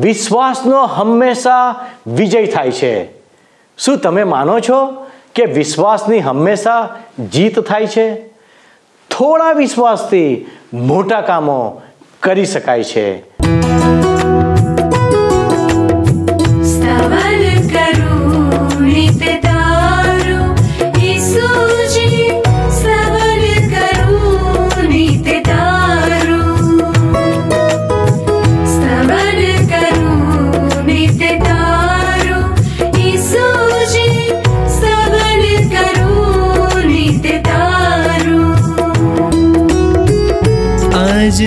વિશ્વાસનો હંમેશા વિજય થાય છે. શું તમે માનો છો કે વિશ્વાસની હંમેશા જીત થાય છે? થોડા વિશ્વાસથી મોટા કામો કરી શકાય છે.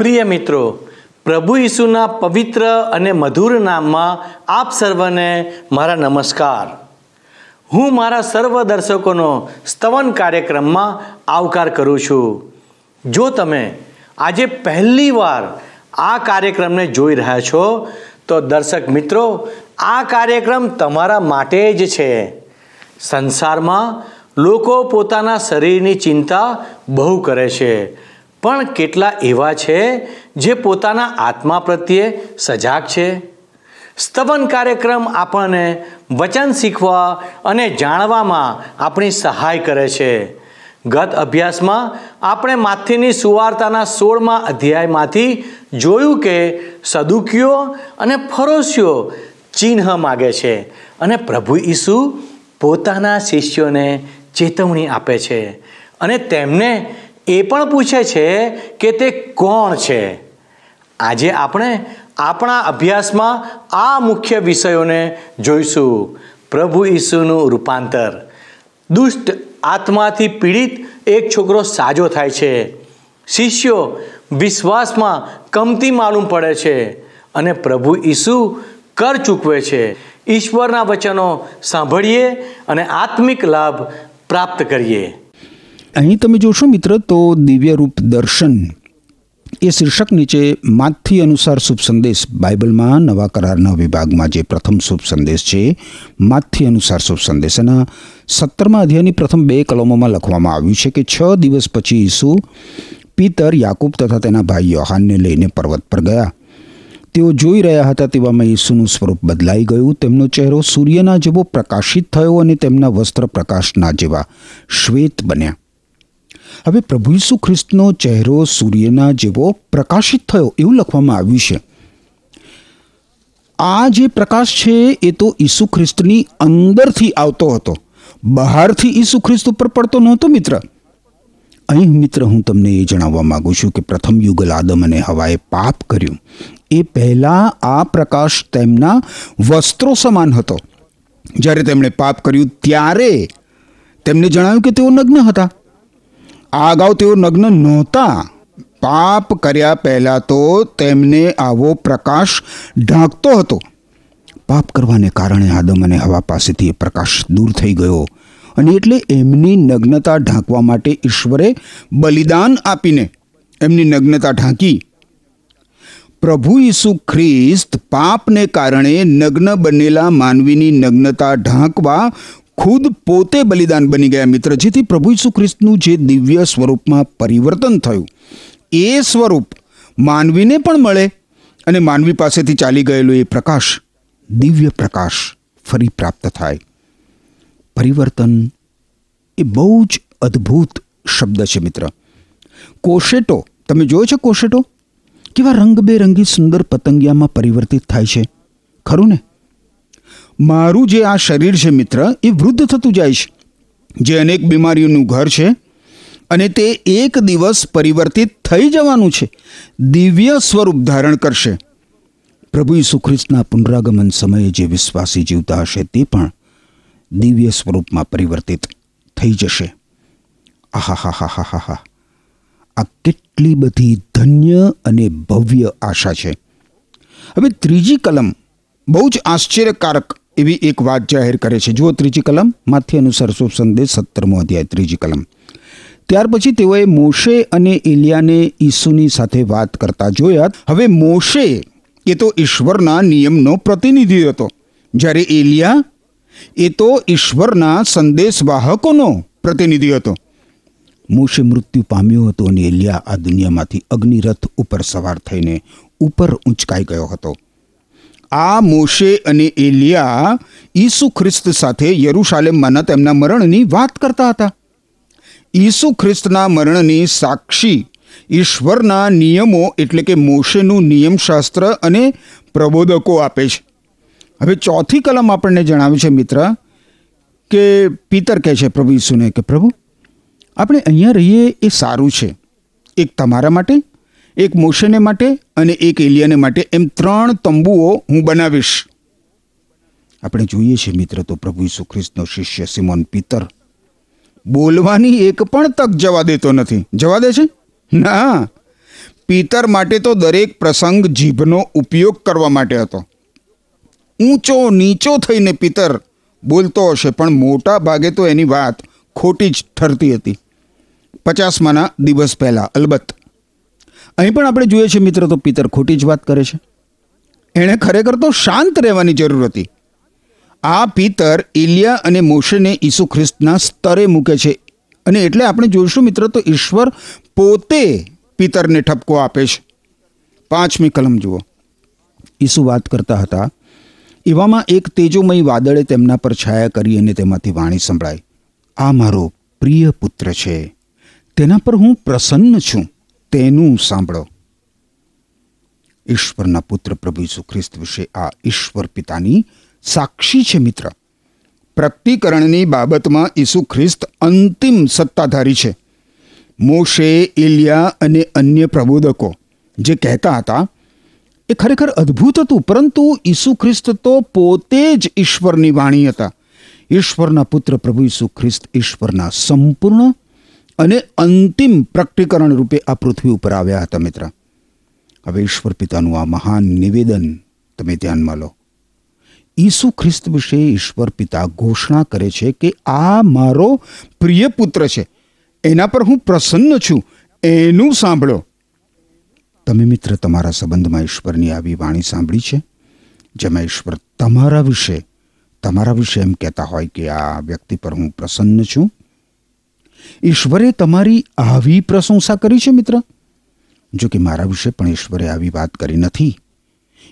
પ્રિય મિત્રો, પ્રભુ ઈસુના પવિત્ર અને મધુર નામમાં આપ સર્વને મારા નમસ્કાર. હું મારા સર્વ દર્શકોનો સ્તવન કાર્યક્રમમાં આવકાર કરું છું. જો તમે આજે પહેલી વાર આ કાર્યક્રમને જોઈ રહ્યા છો, તો દર્શક મિત્રો, આ કાર્યક્રમ તમારા માટે જ છે. સંસારમાં લોકો પોતાના શરીરની ચિંતા બહુ કરે છે. પણ કેટલા એવા છે જે પોતાના આત્મા પ્રત્યે સજાગ છે? સ્તવન કાર્યક્રમ આપણને વચન શીખવા અને જાણવામાં આપણી સહાય કરે છે. ગત અભ્યાસમાં આપણે માથીની સુવાર્તાના સોળમા અધ્યાયમાંથી જોયું કે સદુકીઓ અને ફરોશીઓ ચિહ્ન માગે છે અને પ્રભુ ઈસુ પોતાના શિષ્યોને ચેતવણી આપે છે અને તેમને એ પણ પૂછે છે કે તે કોણ છે? આજે આપણે આપણા અભ્યાસમાં આ મુખ્ય વિષયોને જોઈશું. પ્રભુ ઈસુનું રૂપાંતર. દુષ્ટ આત્માથી પીડિત એક છોકરો સાજો થાય છે. શિષ્યો વિશ્વાસમાં કમતી માલુમ પડે છે અને પ્રભુ ઈસુ કર ચૂકવે છે. ઈશ્વરના વચનો સાંભળીએ અને આત્મિક લાભ પ્રાપ્ત કરીએ. અહીં તમે જોશો મિત્ર, તો દિવ્ય રૂપ દર્શન એ શીર્ષક નીચે માથી અનુસાર શુભ સંદેશ. બાઇબલમાં નવા કરારના વિભાગમાં જે પ્રથમ શુભ સંદેશ છે માથી અનુસાર શુભ સંદેશ. એના સત્તરમાં અધ્યાયની પ્રથમ બે કલમોમાં લખવામાં આવ્યું છે કે છ દિવસ પછી ઈસુ પિતર, યાકૂબ તથા તેના ભાઈ યોહાનને લઈને પર્વત પર ગયા. તેઓ જોઈ રહ્યા હતા તેવામાં ઈસુનું સ્વરૂપ બદલાઈ ગયું. તેમનો ચહેરો સૂર્યના જેવો પ્રકાશિત થયો અને તેમના વસ્ત્ર પ્રકાશના જેવા શ્વેત બન્યા. હવે પ્રભુ ઈસુ ખ્રિસ્તનો ચહેરો સૂર્યના જેવો પ્રકાશિત થયો એવું લખવામાં આવ્યું છે. આ જે પ્રકાશ છે એ તો ઈસુ ખ્રિસ્તની અંદરથી આવતો હતો. બહારથી ઈસુ ખ્રિસ્ત ઉપર પડતો નહોતો મિત્ર. અહીં મિત્ર હું તમને એ જણાવવા માગું છું કે પ્રથમ યુગલ આદમ અને હવાએ પાપ કર્યું. એ પહેલાં આ પ્રકાશ તેમના વસ્ત્રો સમાન હતો. જ્યારે તેમણે પાપ કર્યું ત્યારે તેમને જણાવ્યું કે તેઓ નગ્ન હતા. આ અગાઉ તેઓ નગ્ન નહોતા. પાપ કર્યા પહેલાં તો તેમને આવો પ્રકાશ ઢાંકતો હતો. પાપ કરવાને કારણે આદમ અને હવા પાસેથી એ પ્રકાશ દૂર થઈ ગયો અને એટલે એમની નગ્નતા ઢાંકવા માટે ઈશ્વરે બલિદાન આપીને એમની નગ્નતા ઢાંકી. પ્રભુ ઈસુ ખ્રિસ્ત પાપને કારણે નગ્ન બનેલા માનવીની નગ્નતા ઢાંકવા ખુદ પોતે બલિદાન બની ગયા મિત્ર, જેથી પ્રભુ ઈસુ ખ્રિસ્તનું જે દિવ્ય સ્વરૂપમાં પરિવર્તન થયું. એ સ્વરૂપ માનવીને પણ મળે અને માનવી પાસેથી ચાલી ગયેલો એ પ્રકાશ, દિવ્ય પ્રકાશ, ફરી પ્રાપ્ત થાય. પરિવર્તન એ બહુ જ અદ્ભુત શબ્દ છે મિત્ર. કોશેટો, તમે જોયો છે કોશેટો? કેવા રંગબેરંગી સુંદર પતંગિયામાં પરિવર્તિત થાય છે. ખરું ને? મારું જે આ શરીર છે મિત્ર, એ વૃદ્ધ થતું જાય છે. જે અનેક બીમારીઓનું ઘર છે અને તે એક દિવસ પરિવર્તિત થઈ જવાનું છે. દિવ્ય સ્વરૂપ ધારણ કરશે. પ્રભુ ઈસુ પુનરાગમન સમયે જે વિશ્વાસી જીવતા હશે તે પણ દિવ્ય સ્વરૂપમાં પરિવર્તિત થઈ જશે. આહા હા હા હા હા હા આ કેટલી બધી ધન્ય અને ભવ્ય આશા છે. હવે ત્રીજી કલમ બહુ જ આશ્ચર્યકારક એવી એક વાત જાહેર કરે છે. જુઓ ત્રીજી કલમ, માથી અનુસાર શુભ સંદેશ, સત્તરમો અધ્યાય, ત્રીજી કલમ. ત્યાર પછી તેઓએ મોશે અને એલિયાને ઈસુની સાથે વાત કરતા જોયા. હવે મોશે એ તો ઈશ્વરના નિયમનો પ્રતિનિધિ હતો. જ્યારે એલિયા એ તો ઈશ્વરના સંદેશવાહકોનો પ્રતિનિધિ હતો. મોશે મૃત્યુ પામ્યો હતો અને એલિયા આ દુનિયામાંથી અગ્નિરથ ઉપર સવાર થઈને ઉપર ઊંચકાઈ ગયો હતો. આ મોશે અને એલિયા ઈસુ ખ્રિસ્ત સાથે યરુશાલેમમાંના તેમના મરણની વાત કરતા હતા. ઈસુ ખ્રિસ્તના મરણની સાક્ષી ઈશ્વરના નિયમો એટલે કે મોશેનું નિયમશાસ્ત્ર અને પ્રબોધકો આપે છે. હવે ચોથી કલમ આપણને જણાવે છે મિત્ર કે પિતર કહે છે પ્રભુ ઈસુને કે પ્રભુ, આપણે અહીંયા રહીએ એ સારું છે. એક તમારા માટે એક મોશેને માટે અને એક એલિયાને માટે એમ ત્રણ તંબુઓ હું બનાવીશ. આપણે જોઈએ છીએ મિત્ર તો પ્રભુ ઈસુ ખ્રિસ્તનો શિષ્ય સિમોન પિતર. બોલવાની એક પણ તક જવા દેતો નથી. જવા દે છે? ના. પિતર માટે તો દરેક પ્રસંગ જીભનો ઉપયોગ કરવા માટે હતો. ઊંચો નીચો થઈને પિતર બોલતો હશે, પણ મોટા ભાગે તો એની વાત ખોટી જ ઠરતી હતી. પચાસમાના દિવસ પહેલાં, અલબત્ત અહીં પણ આપણે જોઈએ છીએ મિત્ર તો પિતર ખોટી જ વાત કરે છે. એણે ખરેખર તો શાંત રહેવાની જરૂર હતી. આ પિતર ઇલિયા અને મોશેને ઈસુ ખ્રિસ્તના સ્તરે મૂકે છે. અને એટલે આપણે જોઈશું મિત્ર તો ઈશ્વર પોતે પિતરને ઠપકો આપે છે. પાંચમી કલમ જુઓ. ઈસુ વાત કરતા હતા, એવામાં એક તેજોમય વાદળે તેમના પર છાયા કરી અને તેમાંથી વાણી સંભળાય આ મારો પ્રિય પુત્ર છે, તેના પર હું પ્રસન્ન છું. તેનું સાંભળો. ઈશ્વરના પુત્ર પ્રભુ ઈસુ ખ્રિસ્ત વિશે આ ઈશ્વર પિતાની સાક્ષી છે મિત્ર. પ્રકટીકરણની બાબતમાં ઈસુ ખ્રિસ્ત અંતિમ સત્તાધારી છે. મોશે, ઇલિયા અને અન્ય પ્રબોધકો જે કહેતા હતા, એ ખરેખર અદ્ભુત હતું, પરંતુ ઈસુ ખ્રિસ્ત તો પોતે જ ઈશ્વરની વાણી હતા. ઈશ્વરના પુત્ર પ્રભુ ઈસુ ખ્રિસ્ત ઈશ્વરના સંપૂર્ણ અને અંતિમ પ્રકટીકરણ રૂપે આ પૃથ્વી ઉપર આવ્યા હતા, મિત્ર. હવે ઈશ્વર પિતાનું આ મહાન નિવેદન તમે ધ્યાનમાં લો. ઈસુ ખ્રિસ્ત વિશે ઈશ્વર પિતા ઘોષણા કરે છે કે આ મારો પ્રિય પુત્ર છે. એના પર હું પ્રસન્ન છું. એનું સાંભળો. તમે મિત્ર, તમારા સંબંધમાં ઈશ્વરની આવી વાણી સાંભળી છે? જેમાં ઈશ્વર તમારા વિશે તમારા વિશે એમ કહેતા હોય કે આ વ્યક્તિ પર હું પ્રસન્ન છું? ઈશ્વરે તમારી આવી પ્રશંસા કરી છે, મિત્ર? જો કે મારા વિશે પણ ઈશ્વરે આવી વાત કરી નથી.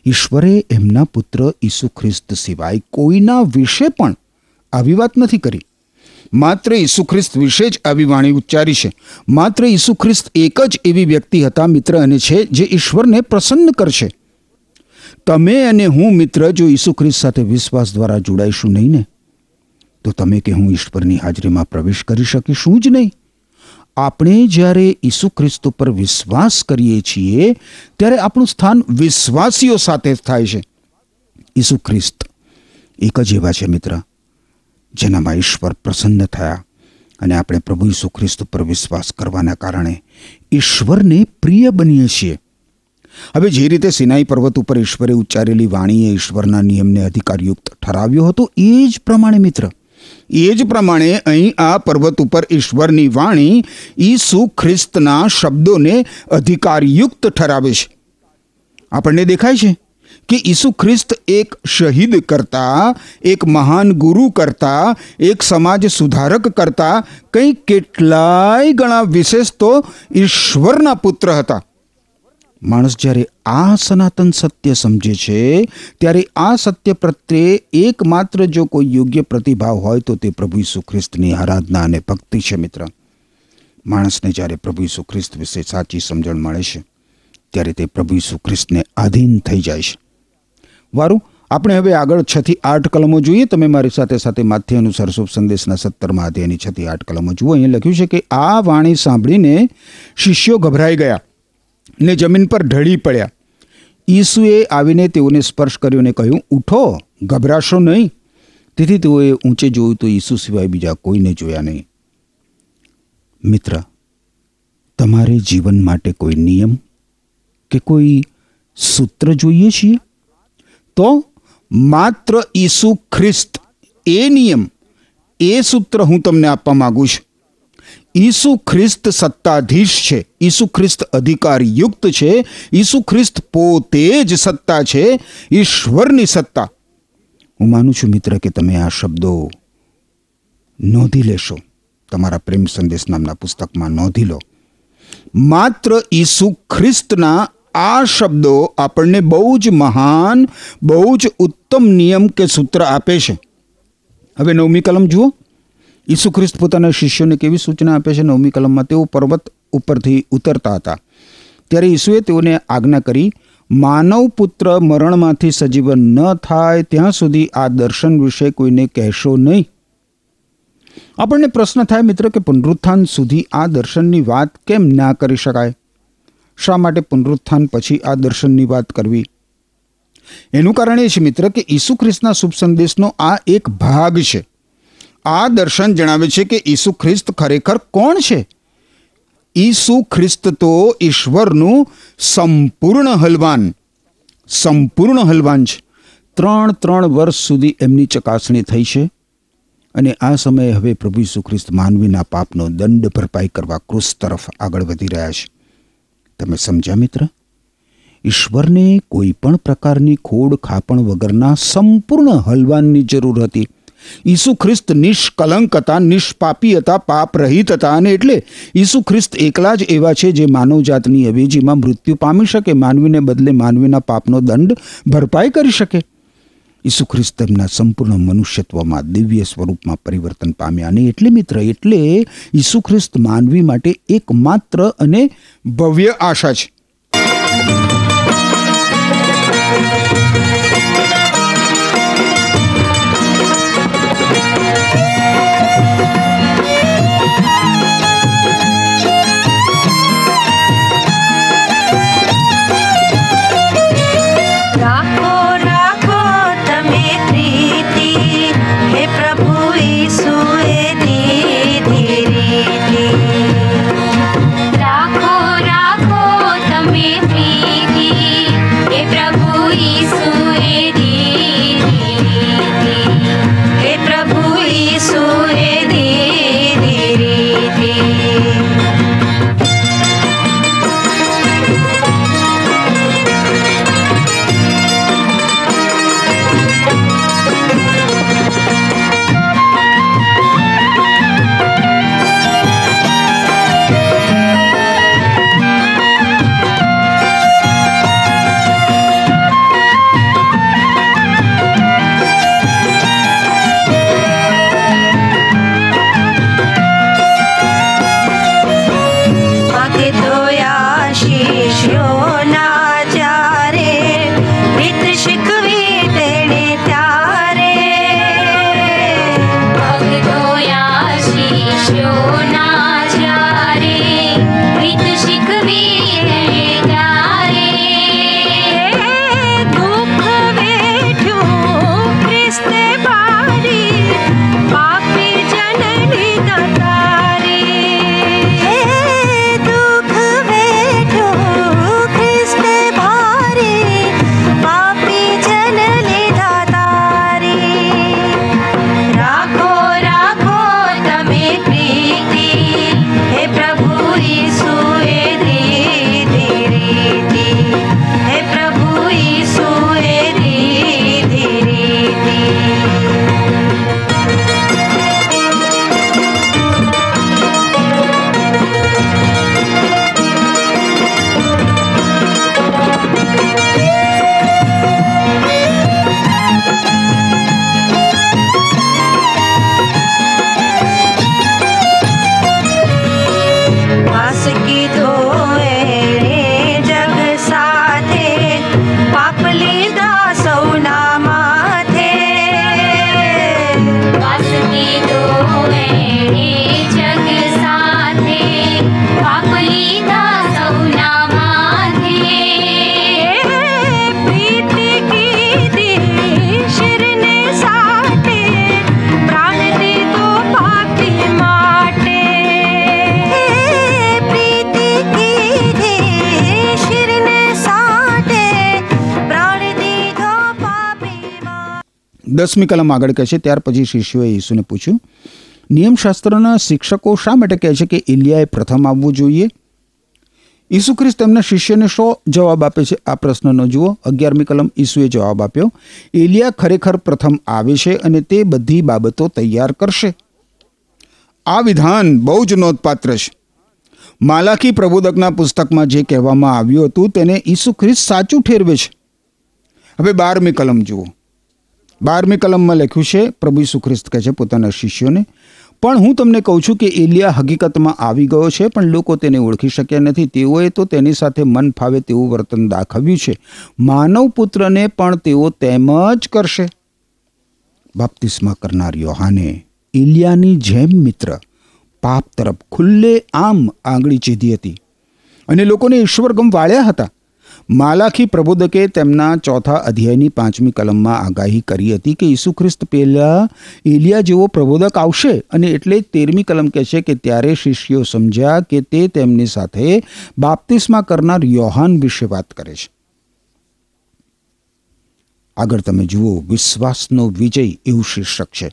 ઈશ્વરે એમના પુત્ર ઈસુ ખ્રિસ્ત સિવાય કોઈના વિશે પણ આવી વાત નથી કરી. માત્ર ઈસુ ખ્રિસ્ત વિશે જ આવી વાણી ઉચ્ચારી છે. માત્ર ઈસુ ખ્રિસ્ત એક જ એવી વ્યક્તિ હતા, મિત્ર, અને છે, જે ઈશ્વરને પ્રસન્ન કરશે. તમે અને હું, મિત્ર, જો ઈસુ ખ્રિસ્ત સાથે વિશ્વાસ દ્વારા જોડાઈશું નહીં ને? તો તમે કે હું ઈશ્વરની હાજરીમાં પ્રવેશ કરી શકીશું જ નહીં. આપણે જ્યારે ઈસુ ખ્રિસ્ત ઉપર વિશ્વાસ કરીએ છીએ, ત્યારે આપણું સ્થાન વિશ્વાસીઓ સાથે થાય છે. ઈસુ ખ્રિસ્ત એક જ એવા છે મિત્ર, જેનામાં ઈશ્વર પ્રસન્ન થયા અને આપણે પ્રભુ ઈસુ ખ્રિસ્ત ઉપર વિશ્વાસ કરવાના કારણે ઈશ્વરને પ્રિય બનીએ છીએ. હવે જે રીતે સિનાઈ પર્વત ઉપર ઈશ્વરે ઉચ્ચારેલી વાણીએ ઈશ્વરના નિયમને અધિકારયુક્ત ઠરાવ્યો હતો, એ જ પ્રમાણે મિત્ર એ જ પ્રમાણે અહીં આ પર્વત ઉપર ઈશ્વરની વાણી ઈસુ ખ્રિસ્તના શબ્દોને અધિકારયુક્ત ઠરાવે છે. આપણને દેખાય છે કે ઈસુ ખ્રિસ્ત એક શહીદ કરતા, એક મહાન ગુરુ કરતા, એક સમાજ સુધારક કરતા કંઈ કેટલાય ગણા વિશેષ તો ઈશ્વરના પુત્ર હતા. માણસ જ્યારે આ સનાતન સત્ય સમજે છે, ત્યારે આ સત્ય પ્રત્યે એકમાત્ર જો કોઈ યોગ્ય પ્રતિભાવ હોય તો તે પ્રભુ ઈસુ ખ્રિસ્તની આરાધના અને ભક્તિ છે મિત્ર. માણસને જ્યારે પ્રભુ ઈસુ ખ્રિસ્ત વિશે સાચી સમજણ મળે છે, ત્યારે તે પ્રભુ ઈસુ ખ્રિસ્તને આધીન થઈ જાય છે. વારું, આપણે હવે આગળ છથી આઠ કલમો જોઈએ. તમે મારી સાથે સાથે માથ્ય અનુસાર શુભ સંદેશના સત્તરમાં અધ્યાયની છથી આઠ કલમો જુઓ. અહીં લખ્યું છે કે આ વાણી સાંભળીને શિષ્યો ગભરાઈ ગયા. ને જમીન પર ઢળી પડ્યા. ઈસુએ આવીને તેઓને સ્પર્શ કર્યો અને કહ્યું, ઉઠો, ગભરાશો નહીં. તેથી તેઓએ ઊંચે જોયું તો ઈસુ સિવાય બીજા કોઈને જોયા નહીં. મિત્ર, તમારે જીવન માટે કોઈ નિયમ કે કોઈ સૂત્ર જોઈએ છીએ? તો માત્ર ઈસુ ખ્રિસ્ત એ નિયમ, એ સૂત્ર હું તમને આપવા માગું છું. ઈસુ ખ્રિસ્ત સત્તાધીશ છે. ઈસુ ખ્રિસ્ત અધિકારયુક્ત છે. ઈસુ ખ્રિસ્ત પોતે જ સત્તા છે. ઈશ્વરની સત્તા. હું માનું છું મિત્ર કે તમે આ શબ્દો નોંધી લેશો. તમારા પ્રેમ સંદેશ નામના પુસ્તકમાં નોંધી લો. માત્ર ઈસુ ખ્રિસ્તના આ શબ્દો આપણને બહુ જ મહાન, બહુ જ ઉત્તમ નિયમ કે સૂત્ર આપે છે. હવે નવમી કલમ જુઓ. ઈસુ ખ્રિસ્ત પોતાના શિષ્યોને કેવી સૂચના આપે છે? નવમી કલમમાં તેઓ પર્વત ઉપરથી ઉતરતા હતા. ત્યારે ઈસુએ તેઓને આજ્ઞા કરી, માનવ પુત્ર મરણમાંથી સજીવન ન થાય, ત્યાં સુધી આ દર્શન વિશે કોઈને કહેશો નહીં. આપણને પ્રશ્ન થાય મિત્ર કે પુનરુત્થાન સુધી આ દર્શનની વાત કેમ ના કરી શકાય? શા માટે પુનરુત્થાન પછી આ દર્શનની વાત કરવી? એનું કારણ એ છે મિત્ર કે ઈસુ ખ્રિસ્તના શુભ સંદેશનો આ એક ભાગ છે. આ દર્શન જણાવે છે કે ઈસુ ખ્રિસ્ત ખરેખર કોણ છે? ઈસુ ખ્રિસ્ત તો ઈશ્વરનું સંપૂર્ણ હલવાન સંપૂર્ણ હલવાન છે. ત્રણ ત્રણ વર્ષ સુધી એમની ચકાસણી થઈ છે અને આ સમયે હવે પ્રભુ ઈસુ ખ્રિસ્ત માનવીના પાપનો દંડ ભરપાઈ કરવા ક્રુસ તરફ આગળ વધી રહ્યા છે. તમે સમજ્યા મિત્ર? ઈશ્વરને કોઈ પણ પ્રકારની ખોડ ખાપણ વગરના સંપૂર્ણ હલવાનની જરૂર હતી. ઈસુ ખ્રિસ્ત નિષ્કલંક હતા નિષ્પાપી હતા પાપ રહિત હતા અને એટલે ઈસુ ખ્રિસ્ત એકલા જ એવા છે જે માનવજાતની અવેજીમાં મૃત્યુ પામી શકે, માનવીને બદલે માનવીના પાપનો દંડ ભરપાઈ કરી શકે. ઈસુ ખ્રિસ્ત એમના સંપૂર્ણ મનુષ્યત્વમાં, દિવ્ય સ્વરૂપમાં પરિવર્તન પામ્યા અને એટલે મિત્ર, એટલે ઈસુ ખ્રિસ્ત માનવી માટે એકમાત્ર અને ભવ્ય આશા છે. દસમી કલમ આગળ કહે છે ત્યાર પછી શિષ્યોએ ઈસુને પૂછ્યું નિયમશાસ્ત્રના શિક્ષકો શા માટે કહે છે કે ઇલિયાએ પ્રથમ આવવું જોઈએ? ઈસુ ખ્રિસ્ત તેમના શિષ્યને શો જવાબ આપે છે? આ પ્રશ્નનો જુઓ. અગિયારમી કલમ ઈસુએ જવાબ આપ્યો. એલિયા ખરેખર પ્રથમ આવે છે અને તે બધી બાબતો તૈયાર કરશે. આ વિધાન બહુ જ નોંધપાત્ર છે. માલાખી પ્રબોધકના પુસ્તકમાં જે કહેવામાં આવ્યું હતું, તેને ઈસુ ખ્રિસ્ત સાચું ઠેરવે છે. હવે બારમી કલમ જુઓ. બારમી કલમમાં લખ્યું છે, પ્રભુ ઈસુ ખ્રિસ્ત કહે છે પોતાના શિષ્યોને, પણ હું તમને કહું છું કે એલિયા હકીકતમાં આવી ગયો છે, પણ લોકો તેને ઓળખી શક્યા નથી. તેઓએ તો તેની સાથે મન ફાવે તેવું વર્તન દાખવ્યું છે. માનવ પુત્રને પણ તેઓ તેમ જ કરશે. બાપ્તિસ્મા કરનાર યોહાને ઇલિયાની જેમ મિત્ર, પાપ તરફ ખુલ્લે આમ આંગળી ચીધી હતી. અને લોકોને ઈશ્વરગમ વાળ્યા હતા. માલાખી પ્રબોધકે તેમના ચોથા અધ્યાયની પાંચમી કલમમાં આગાહી કરી હતી કે ઈસુ ખ્રિસ્ત પહેલા એલિયા જેવો પ્રબોધક આવશે અને એટલે તેરમી કલમ કહે છે કે ત્યારે શિષ્યો સમજ્યા કે તે તેમની સાથે બાપ્તિસ્મા કરનાર યોહાન વિશે વાત કરે છે. આગળ તમે જુઓ, વિશ્વાસનો વિજય એવું શીર્ષક છે.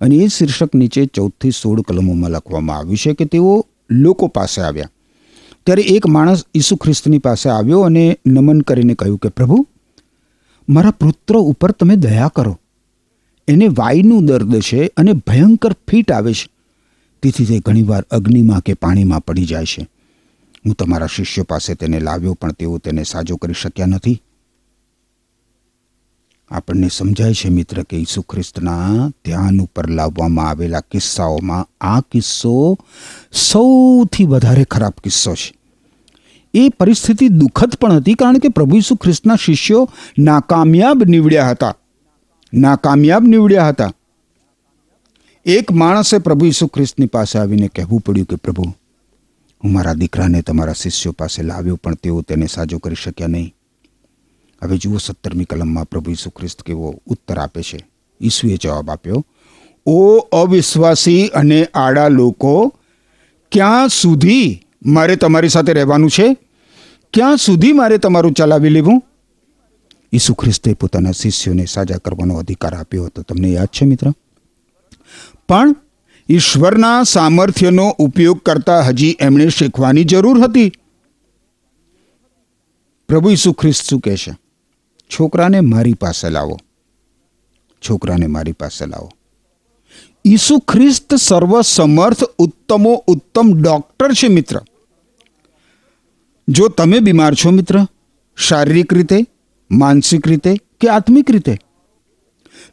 અને એ શીર્ષક નીચે ચૌદથી સોળ કલમોમાં લખવામાં આવ્યું છે કે તેઓ લોકો પાસે આવ્યા. ત્યારે એક માણસ ઈસુ ખ્રિસ્તની પાસે આવ્યો અને નમન કરીને કહ્યું કે, પ્રભુ, મારા પુત્ર ઉપર તમે દયા કરો. એને વાયનું દર્દ છે અને ભયંકર ફીટ આવે છે. તેથી તે ઘણીવાર અગ્નિમાં કે પાણીમાં પડી જાય છે. હું તમારા શિષ્યો પાસે તેને લાવ્યો, પણ તેઓ તેને સાજો કરી શક્યા નથી. આપણને સમજાય છે મિત્ર કે ઈસુ ખ્રિસ્તના ધ્યાન ઉપર લાવવામાં આવેલા કિસ્સાઓમાં આ કિસ્સો સૌથી વધારે ખરાબ કિસ્સો છે. એ પરિસ્થિતિ દુઃખદ પણ હતી કારણ કે પ્રભુ ઈસુ ખ્રિસ્તના શિષ્યો નાકામયાબ નીવડ્યા હતા. નાકામયાબ નીવડ્યા હતા. એક માણસે પ્રભુ ઈસુ ખ્રિસ્તની પાસે આવીને કહેવું પડ્યું કે, પ્રભુ, હું મારા દીકરાને તમારા શિષ્યો પાસે લાવ્યો, પણ તેઓ તેને સાજો કરી શક્યા નહીં. હવે જુઓ સત્તરમી કલમમાં પ્રભુ ઈસુ ખ્રિસ્ત કેવો ઉત્તર આપે છે. ઈસુએ જવાબ આપ્યો, ઓ અવિશ્વાસી અને આડા લોકો, ક્યાં સુધી મારે તમારી સાથે રહેવાનું છે? ક્યાં સુધી મારે તમારું ચલાવી લેવું? ઈસુ ખ્રિસ્તે પોતાના શિષ્યોને સાજા કરવાનો અધિકાર આપ્યો હતો. તમને યાદ છે મિત્ર? પણ ઈશ્વરના સામર્થ્યનો ઉપયોગ કરતા હજી એમણે શીખવાની જરૂર હતી. પ્રભુ ઈસુ ખ્રિસ્ત શું કહેશે છોકરાને મારી પાસે લાવો. છોકરાને મારી પાસે લાવો. ઈસુ ખ્રિસ્ત સર્વસમર્થ, ઉત્તમો, ઉત્તમ ડૉક્ટર છે મિત્ર. જો તમે બીમાર છો મિત્ર, શારીરિક રીતે, માનસિક રીતે કે આત્મિક રીતે,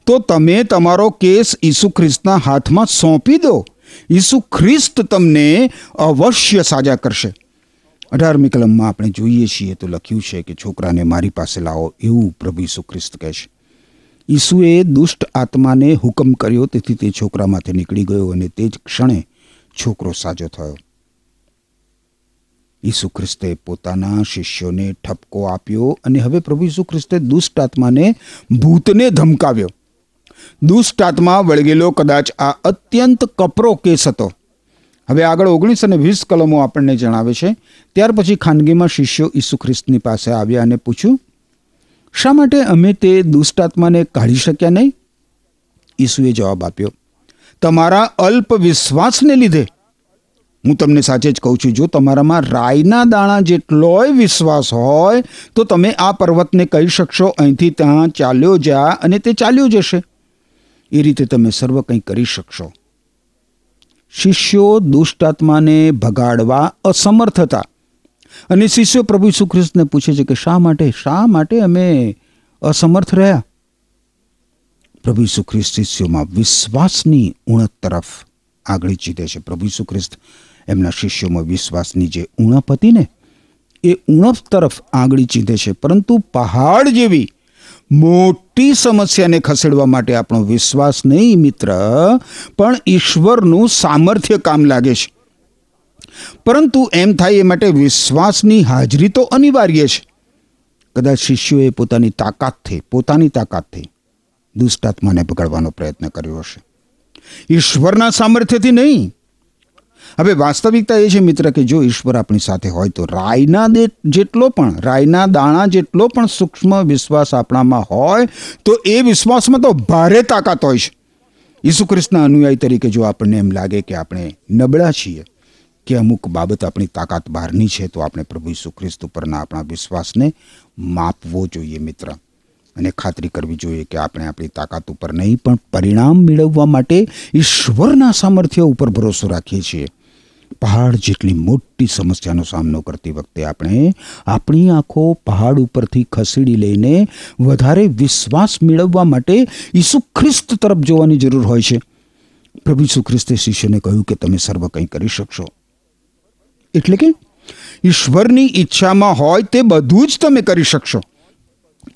તો તમે તમારો કેસ ઈસુ ખ્રિસ્તના હાથમાં સોંપી દો. ઈસુ ખ્રિસ્ત તમને અવશ્ય સાજા કરશે. અઢારમી કલમમાં આપણે જોઈએ છીએ તો લખ્યું છે કે, છોકરાને મારી પાસે લાવો એવું પ્રભુ ઈસુ ખ્રિસ્ત કહે છે. ઈસુએ દુષ્ટ આત્માને હુકમ કર્યો, તેથી તે છોકરામાંથી નીકળી ગયો અને તે જ ક્ષણે છોકરો સાજો થયો. ઈસુ ખ્રિસ્તે પોતાના શિષ્યોને ઠપકો આપ્યો અને હવે પ્રભુ ઈસુ ખ્રિસ્તે દુષ્ટ આત્માને ભૂતને ધમકાવ્યો. દુષ્ટ આત્મા વળગેલો કદાચ આ અત્યંત કપરો કેસ હતો. હવે આગળ ઓગણીસ અને વીસ કલમો આપણને જણાવે છે. ત્યાર પછી ખાનગીમાં શિષ્યો ઈસુ ખ્રિસ્તની પાસે આવ્યા અને પૂછ્યું શા માટે અમે તે દુષ્ટ આત્માને કાઢી શક્યા નહીં? ઈસુએ જવાબ આપ્યો, તમારા અલ્પ વિશ્વાસને લીધે. હું તમને સાચે જ કહું છું, જો તમારામાં રાઈના દાણા જેટલોય વિશ્વાસ હોય, તો તમે આ પર્વતને કહી શકશો, અહીંથી ત્યાં ચાલ્યો જા અને તે ચાલ્યો જશે. એ રીતે તમે સર્વ કંઈ કરી શકશો. શિષ્યો દુષ્ટ આત્માને ભગાડવા અસમર્થ હતા. અને શિષ્યો પ્રભુ ઈસુ પૂછે છે કે શા માટે શા માટે અમે અસમર્થ રહ્યા? પ્રભુ ઈસુ ખ્રિસ્ત શિષ્યોમાં વિશ્વાસની ઉણપ તરફ આગળ ચીધે છે. પ્રભુ ઈસુ ખ્રિસ્ત એમના શિષ્યોમાં વિશ્વાસની જે ઉણપ હતી ને, એ ઉણપ તરફ આગળ ચીધે છે. પરંતુ પહાડ જેવી મોટી સમસ્યાને ખસેડવા માટે આપણો વિશ્વાસ નહીં મિત્ર, પણ ઈશ્વરનું સામર્થ્ય કામ લાગે છે. પરંતુ એમ થાય એ માટે વિશ્વાસની હાજરી તો અનિવાર્ય છે. કદાચ શિષ્યોએ પોતાની તાકાતથી પોતાની તાકાતથી દુષ્ટાત્માને પકડવાનો પ્રયત્ન કર્યો હશે. ઈશ્વરના સામર્થ્યથી નહીં. હવે વાસ્તવિકતા એ છે મિત્ર કે જો ઈશ્વર આપણી સાથે હોય તો રાયના દે જેટલો પણ, રાયના દાણા જેટલો પણ સૂક્ષ્મ વિશ્વાસ આપણામાં હોય તો એ વિશ્વાસમાં તો ભારે તાકાત હોય છે. ઈસુ ખ્રિસ્તના અનુયાયી તરીકે જો આપણને એમ લાગે કે આપણે નબળા છીએ કે અમુક બાબત આપણી તાકાત બહારની છે, તો આપણે પ્રભુ ઈસુ ખ્રિસ્ત ઉપરના આપણા વિશ્વાસને માપવો જોઈએ મિત્ર. અને ખાતરી કરવી જોઈએ કે આપણે આપણી તાકાત ઉપર નહીં, પણ પરિણામ મેળવવા માટે ઈશ્વરના સામર્થ્ય ઉપર ભરોસો રાખીએ છીએ. પહાડ જેટલી મોટી સમસ્યાનો સામનો કરતી વખતે આપણે આપણી આંખો પહાડ ઉપરથી ખસેડી લઈને વધારે વિશ્વાસ મેળવવા માટે ઈસુ ખ્રિસ્ત તરફ જોવાની જરૂર હોય છે. પ્રભુ ઈસુ ખ્રિસ્તે શિષ્યને કહ્યું કે તમે સર્વ કંઈ કરી શકશો. એટલે કે ઈશ્વરની ઈચ્છામાં હોય તે બધું જ તમે કરી શકશો.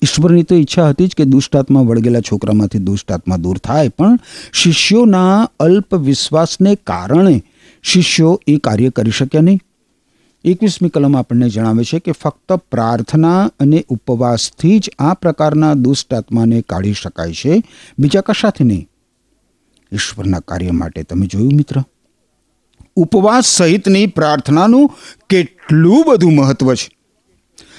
ઈશ્વરની તો ઈચ્છા હતી જ કે દુષ્ટાત્મા વળગેલા છોકરામાંથી દુષ્ટાત્મા દૂર થાય, પણ શિષ્યોના અલ્પ વિશ્વાસને કારણે શિષ્યો એ કાર્ય કરી શક્યા નહીં. એકવીસમી કલમ આપણને જણાવે છે કે ફક્ત પ્રાર્થના અને ઉપવાસથી જ આ પ્રકારના દુષ્ટાત્માને કાઢી શકાય છે, બીજા કશાથી નહીં. ઈશ્વરના કાર્ય માટે તમે જોયું મિત્ર? ઉપવાસ સહિતની પ્રાર્થનાનું કેટલું બધું મહત્વ છે.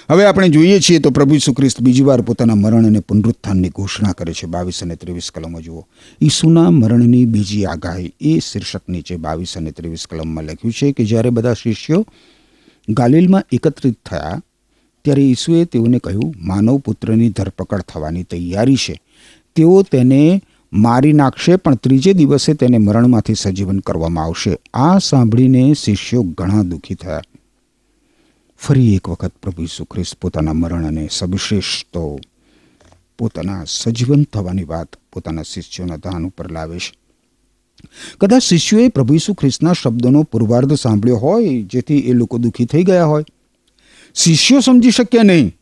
હવે આપણે જોઈએ છીએ તો પ્રભુ ખ્રિસ્ત બીજી વાર પોતાના મરણ અને પુનરુત્થાનની ઘોષણા કરે છે. બાવીસ અને ત્રેવીસ કલમો જુઓ. ઈસુના મરણની બીજી આગાહી એ શીર્ષક નીચે બાવીસ અને ત્રેવીસ કલમમાં લખ્યું છે કે જ્યારે બધા શિષ્યો ગાલિલમાં એકત્રિત થયા, ત્યારે ઈસુએ તેઓને કહ્યું માનવ પુત્રની ધરપકડ થવાની તૈયારી છે. તેઓ તેને મારી નાખશે, પણ ત્રીજે દિવસે તેને મરણમાંથી સજીવન કરવામાં આવશે. આ સાંભળીને શિષ્યો ઘણા દુઃખી થયા. ફરી એક વખત પ્રભુ ઈસુ ખ્રિસ્ત પોતાના મરણ અને સવિશેષ તો પોતાના સજીવન થવાની વાત પોતાના શિષ્યોના ધાન ઉપર લાવે છે. કદાચ શિષ્યોએ પ્રભુ ઈસુ ખ્રિસ્તના શબ્દોનો પૂર્વાર્ધ સાંભળ્યો હોય, જેથી એ લોકો દુઃખી થઈ ગયા હોય. શિષ્યો સમજી શક્યા નહીં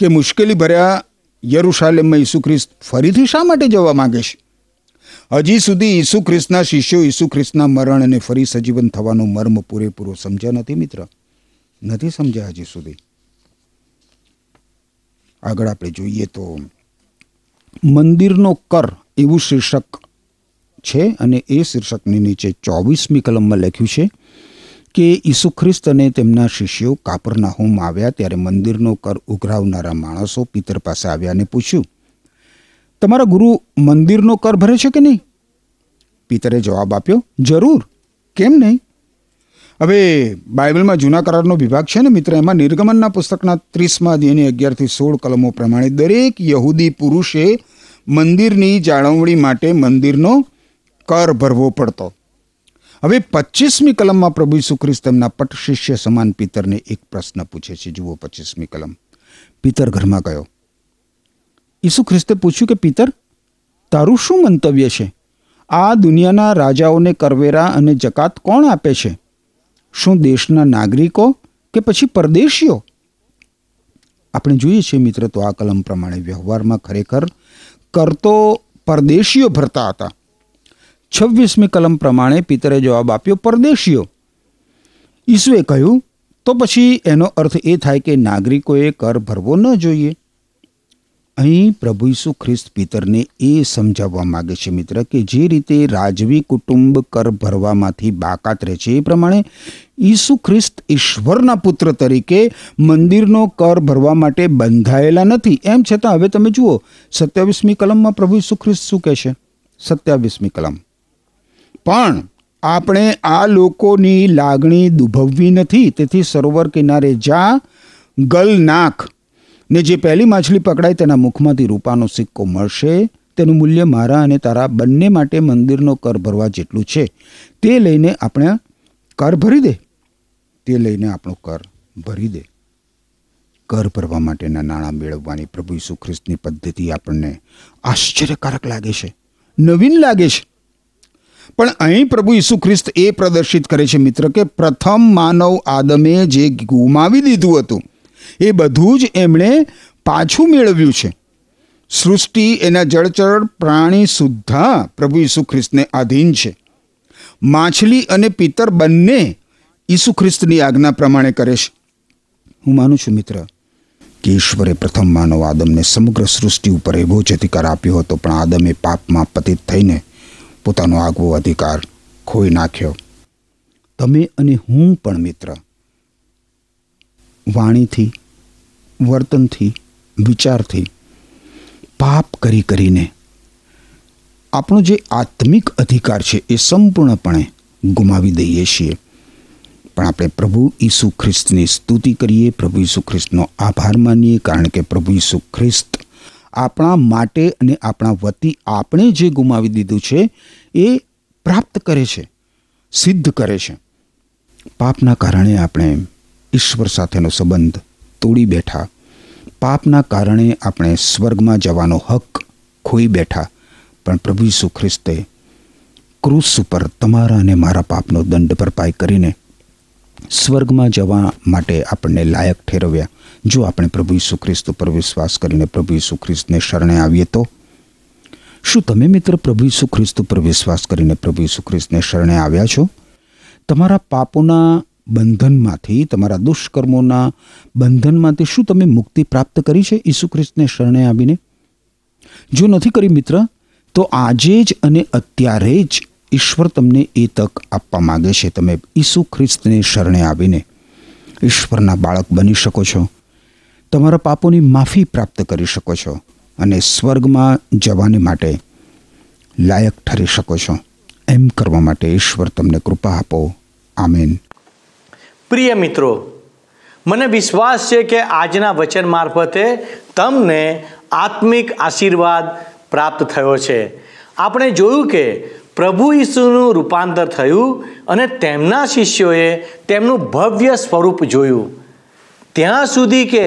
કે મુશ્કેલી ભર્યા યરુશાલેમમાં ઈસુ ખ્રિસ્ત ફરીથી શા માટે જવા માગે છે? હજી સુધી ઈસુ ખ્રિસ્તના શિષ્યો ઈસુ ખ્રિસ્તના મરણ અને ફરી સજીવન થવાનો મર્મ પૂરેપૂરો સમજ્યા નથી, મિત્ર? નથી સમજ્યા હજી સુધી? આગળ આપણે જોઈએ તો, મંદિરનો કર એવું શીર્ષક છે અને એ શીર્ષકની નીચે ચોવીસમી કલમમાં લખ્યું છે કે ઈસુ ખ્રિસ્ત અને તેમના શિષ્યો કાપરના હોમ આવ્યા ત્યારે મંદિરનો કર ઉઘરાવનારા માણસો પિતર પાસે આવ્યા અને પૂછ્યું તમારા ગુરુ મંદિરનો કર ભરે છે કે નહીં? પિતરે જવાબ આપ્યો, જરૂર. કેમ નહીં? હવે બાઇબલમાં જૂના કરારનો વિભાગ છે ને મિત્ર, એમાં નિર્ગમનના પુસ્તકના ત્રીસમાં અધ્યયની અગિયારથી સોળ કલમો પ્રમાણે દરેક યહૂદી પુરુષે મંદિરની જાળવણી માટે મંદિરનો કર ભરવો પડતો. હવે પચીસમી કલમમાં પ્રભુ ઈસુ તેમના પટ શિષ્ય સમાન પિતરને એક પ્રશ્ન પૂછે છે. જુઓ પચીસમી કલમ. પિતર ઘરમાં ગયો. ઈસુ ખ્રિસ્તે પૂછ્યું કે, પિતર, તારું શું મંતવ્ય છે? આ દુનિયાના રાજાઓને કરવેરા અને જકાત કોણ આપે છે? શું દેશના નાગરિકો કે પછી પરદેશીઓ? આપણે જોઈએ છીએ મિત્ર, તો આ કલમ પ્રમાણે વ્યવહારમાં ખરેખર કરતો પરદેશીઓ ભરતા હતા. છવ્વીસમી કલમ પ્રમાણે પિતરે જવાબ આપ્યો, પરદેશીઓ. ઈસુએ કહ્યું, તો પછી એનો અર્થ એ થાય કે નાગરિકોએ કર ભરવો ન જોઈએ. અહીં પ્રભુ ઈસુ ખ્રિસ્ત પિતરને એ સમજાવવા માગે છે મિત્ર કે જે રીતે રાજવી કુટુંબ કર ભરવામાંથી બાકાત રહે છે એ પ્રમાણે ઈસુ ખ્રિસ્ત ઈશ્વરના પુત્ર તરીકે મંદિરનો કર ભરવા માટે બંધાયેલા નથી. એમ છતાં હવે તમે જુઓ, સત્યાવીસમી કલમમાં પ્રભુ ઈસુ ખ્રિસ્ત શું કહે છે? સત્યાવીસમી કલમ. પણ આપણે આ લોકોની લાગણી દુભવવી નથી. તેથી સરોવર કિનારે જા ગલ નાખ ને જે પહેલી માછલી પકડાય તેના મુખમાંથી રૂપાનો સિક્કો મળશે. તેનું મૂલ્ય મારા અને તારા બંને માટે મંદિરનો કર ભરવા જેટલું છે. તે લઈને આપણે કર ભરી દે. તે લઈને આપણો કર ભરી દે. કર ભરવા માટેના નાણાં મેળવવાની પ્રભુ ઈસુ ખ્રિસ્તની પદ્ધતિ આપણને આશ્ચર્યકારક લાગે છે. નવીન લાગે છે. પણ અહીં પ્રભુ ઈસુ ખ્રિસ્ત એ પ્રદર્શિત કરે છે મિત્ર કે પ્રથમ માનવ આદમે જે ગુમાવી દીધું હતું એ બધું જ એમણે પાછું મેળવ્યું છે. સૃષ્ટિ એના જળચર પ્રાણી સુદ્ધા પ્રભુ ઈસુ ખ્રિસ્તને આધીન છે. માછલી અને પિત્તર બંને ઈસુ ખ્રિસ્તની આજ્ઞા પ્રમાણે કરે છે. હું માનું છું મિત્ર કે ઈશ્વરે પ્રથમ માનવ આદમને સમગ્ર સૃષ્ટિ ઉપર એવો જ અધિકાર આપ્યો હતો, પણ આદમે પાપમાં પતિત થઈને પોતાનો આગવો અધિકાર ખોઈ નાખ્યો. તમે અને હું પણ મિત્ર, વાણીથી વર્તનથી, વિચારથી, પાપ કરી કરીને. આપણો જે આત્મિક અધિકાર છે એ સંપૂર્ણપણે ગુમાવી દઈએ છીએ. પણ આપણે પ્રભુ ઈસુ ખ્રિસ્તની સ્તુતિ કરીએ, પ્રભુ ઈસુ ખ્રિસ્તનો આભાર માનીએ, કારણ કે પ્રભુ ઈસુ ખ્રિસ્ત આપણા માટે અને આપણા વતી આપણે જે ગુમાવી દીધું છે એ પ્રાપ્ત કરે છે, સિદ્ધ કરે છે. પાપના કારણે આપણે ઈશ્વર સાથેનો સંબંધ તોડી બેઠા. પાપના કારણે આપણે સ્વર્ગમાં જવાનો હક ખોઈ બેઠા. પણ પ્રભુ ઈસુ ખ્રિસ્તે, ક્રુસ ઉપર તમારા અને મારા પાપનો દંડ ભરપાઈ કરીને સ્વર્ગમાં જવા માટે આપણને લાયક ઠેરવ્યા. જો આપણે પ્રભુ ઈસુ ખ્રિસ્ત ઉપર વિશ્વાસ કરીને પ્રભુ ઈસુ ખ્રિસ્તને શરણે આવીએ તો? શું તમે મિત્ર પ્રભુ ઈસુ ખ્રિસ્ત ઉપર વિશ્વાસ કરીને પ્રભુ ઈસુ ખ્રિસ્તને શરણે આવ્યા છો? તમારા પાપોના બંધનમાંથી, તમારા દુષ્કર્મોના બંધનમાંથી શું તમે મુક્તિ પ્રાપ્ત કરી છે ઈસુ ખ્રિસ્તને શરણે આવીને? જો નથી કરી મિત્ર, તો આજે જ અને અત્યારે જ ઈશ્વર તમને એ તક આપવા માગે છે. તમે ઈસુ ખ્રિસ્તને શરણે આવીને ઈશ્વરના બાળક બની શકો છો. તમારા પાપોની માફી પ્રાપ્ત કરી શકો છો અને સ્વર્ગમાં જવાને માટે લાયક ઠરી શકો છો. એમ કરવા માટે ઈશ્વર તમને કૃપા આપો. આમેન. પ્રિય મિત્રો, મને વિશ્વાસ છે કે આજના વચન મારફતે તમને આત્મિક આશીર્વાદ પ્રાપ્ત થયો છે. આપણે જોયું કે પ્રભુ ઈસુનું રૂપાંતર થયું અને તેમના શિષ્યોએ તેમનું ભવ્ય સ્વરૂપ જોયું. ત્યાં સુધી કે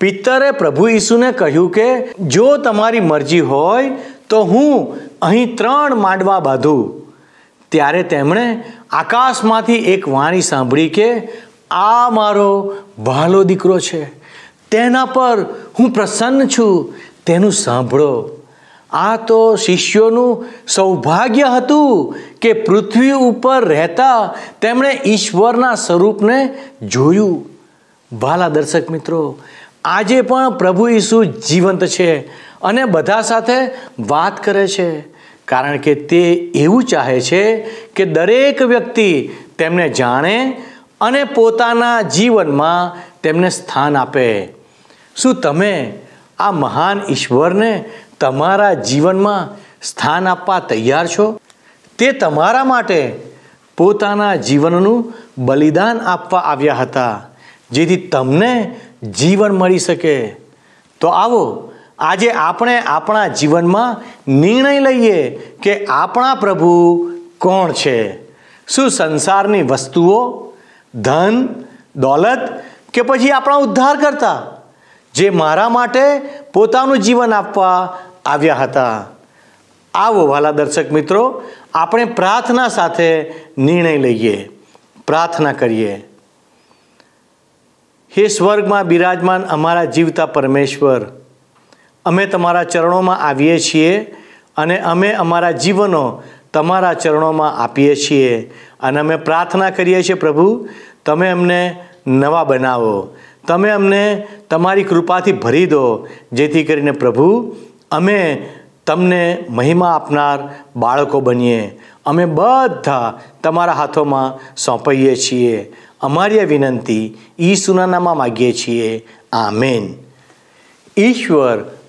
પિત્તરે પ્રભુ ઈસુને કહ્યું કે, જો તમારી મરજી હોય, તો હું અહીં ત્રણ માંડવા બાંધું. ત્યારે તેમણે આકાશમાંથી એક વાણી સાંભળી કે, આ મારો વહાલો દીકરો છે. તેના પર હું પ્રસન્ન છું. તેનું સાંભળો. આ તો શિષ્યોનું સૌભાગ્ય હતું કે પૃથ્વી ઉપર રહેતા તેમણે ઈશ્વરના સ્વરૂપને જોયું. ભાલા દર્શક મિત્રો, આજે પણ પ્રભુ ઈસુ જીવંત છે અને બધા સાથે વાત કરે છે. કારણ કે તે એવું ચાહે છે કે દરેક વ્યક્તિ તેમને જાણે અને પોતાના જીવનમાં તેમને સ્થાન આપે. શું તમે આ મહાન ઈશ્વરને તમારા જીવનમાં સ્થાન આપવા તૈયાર છો? તે તમારા માટે પોતાના જીવનનું બલિદાન આપવા આવ્યા હતા, જેથી તમને જીવન મળી શકે. તો આવો આજે આપણે આપણા જીવનમાં નિર્ણય લઈએ કે આપણા પ્રભુ કોણ છે. શું સંસારની વસ્તુઓ, ધન, દોલત કે પછી આપણા ઉદ્ધાર કરતા જે મારા માટે પોતાનું જીવન આપવા આવ્યા હતા. આવો વાલા દર્શક મિત્રો, આપણે પ્રાર્થના સાથે નિર્ણય લઈએ. પ્રાર્થના કરીએ. હે સ્વર્ગમાં બિરાજમાન અમારા જીવતા પરમેશ્વર અમે તમારા ચરણોમાં આવીએ છીએ અને અમે અમારા જીવનો તમારા ચરણોમાં આપીએ છીએ. અને અમે પ્રાર્થના કરીએ છીએ, પ્રભુ, તમે અમને નવા બનાવો. તમે અમને તમારી કૃપાથી ભરી દો, જેથી કરીને, પ્રભુ, અમે તમને મહિમા આપનાર બાળકો બનીએ. અમે બધા તમારા હાથોમાં સોંપાઈએ છીએ. અમારી આ વિનંતી ઈસુના નામમાં માગીએ છીએ. આમેન. ઈશ્વર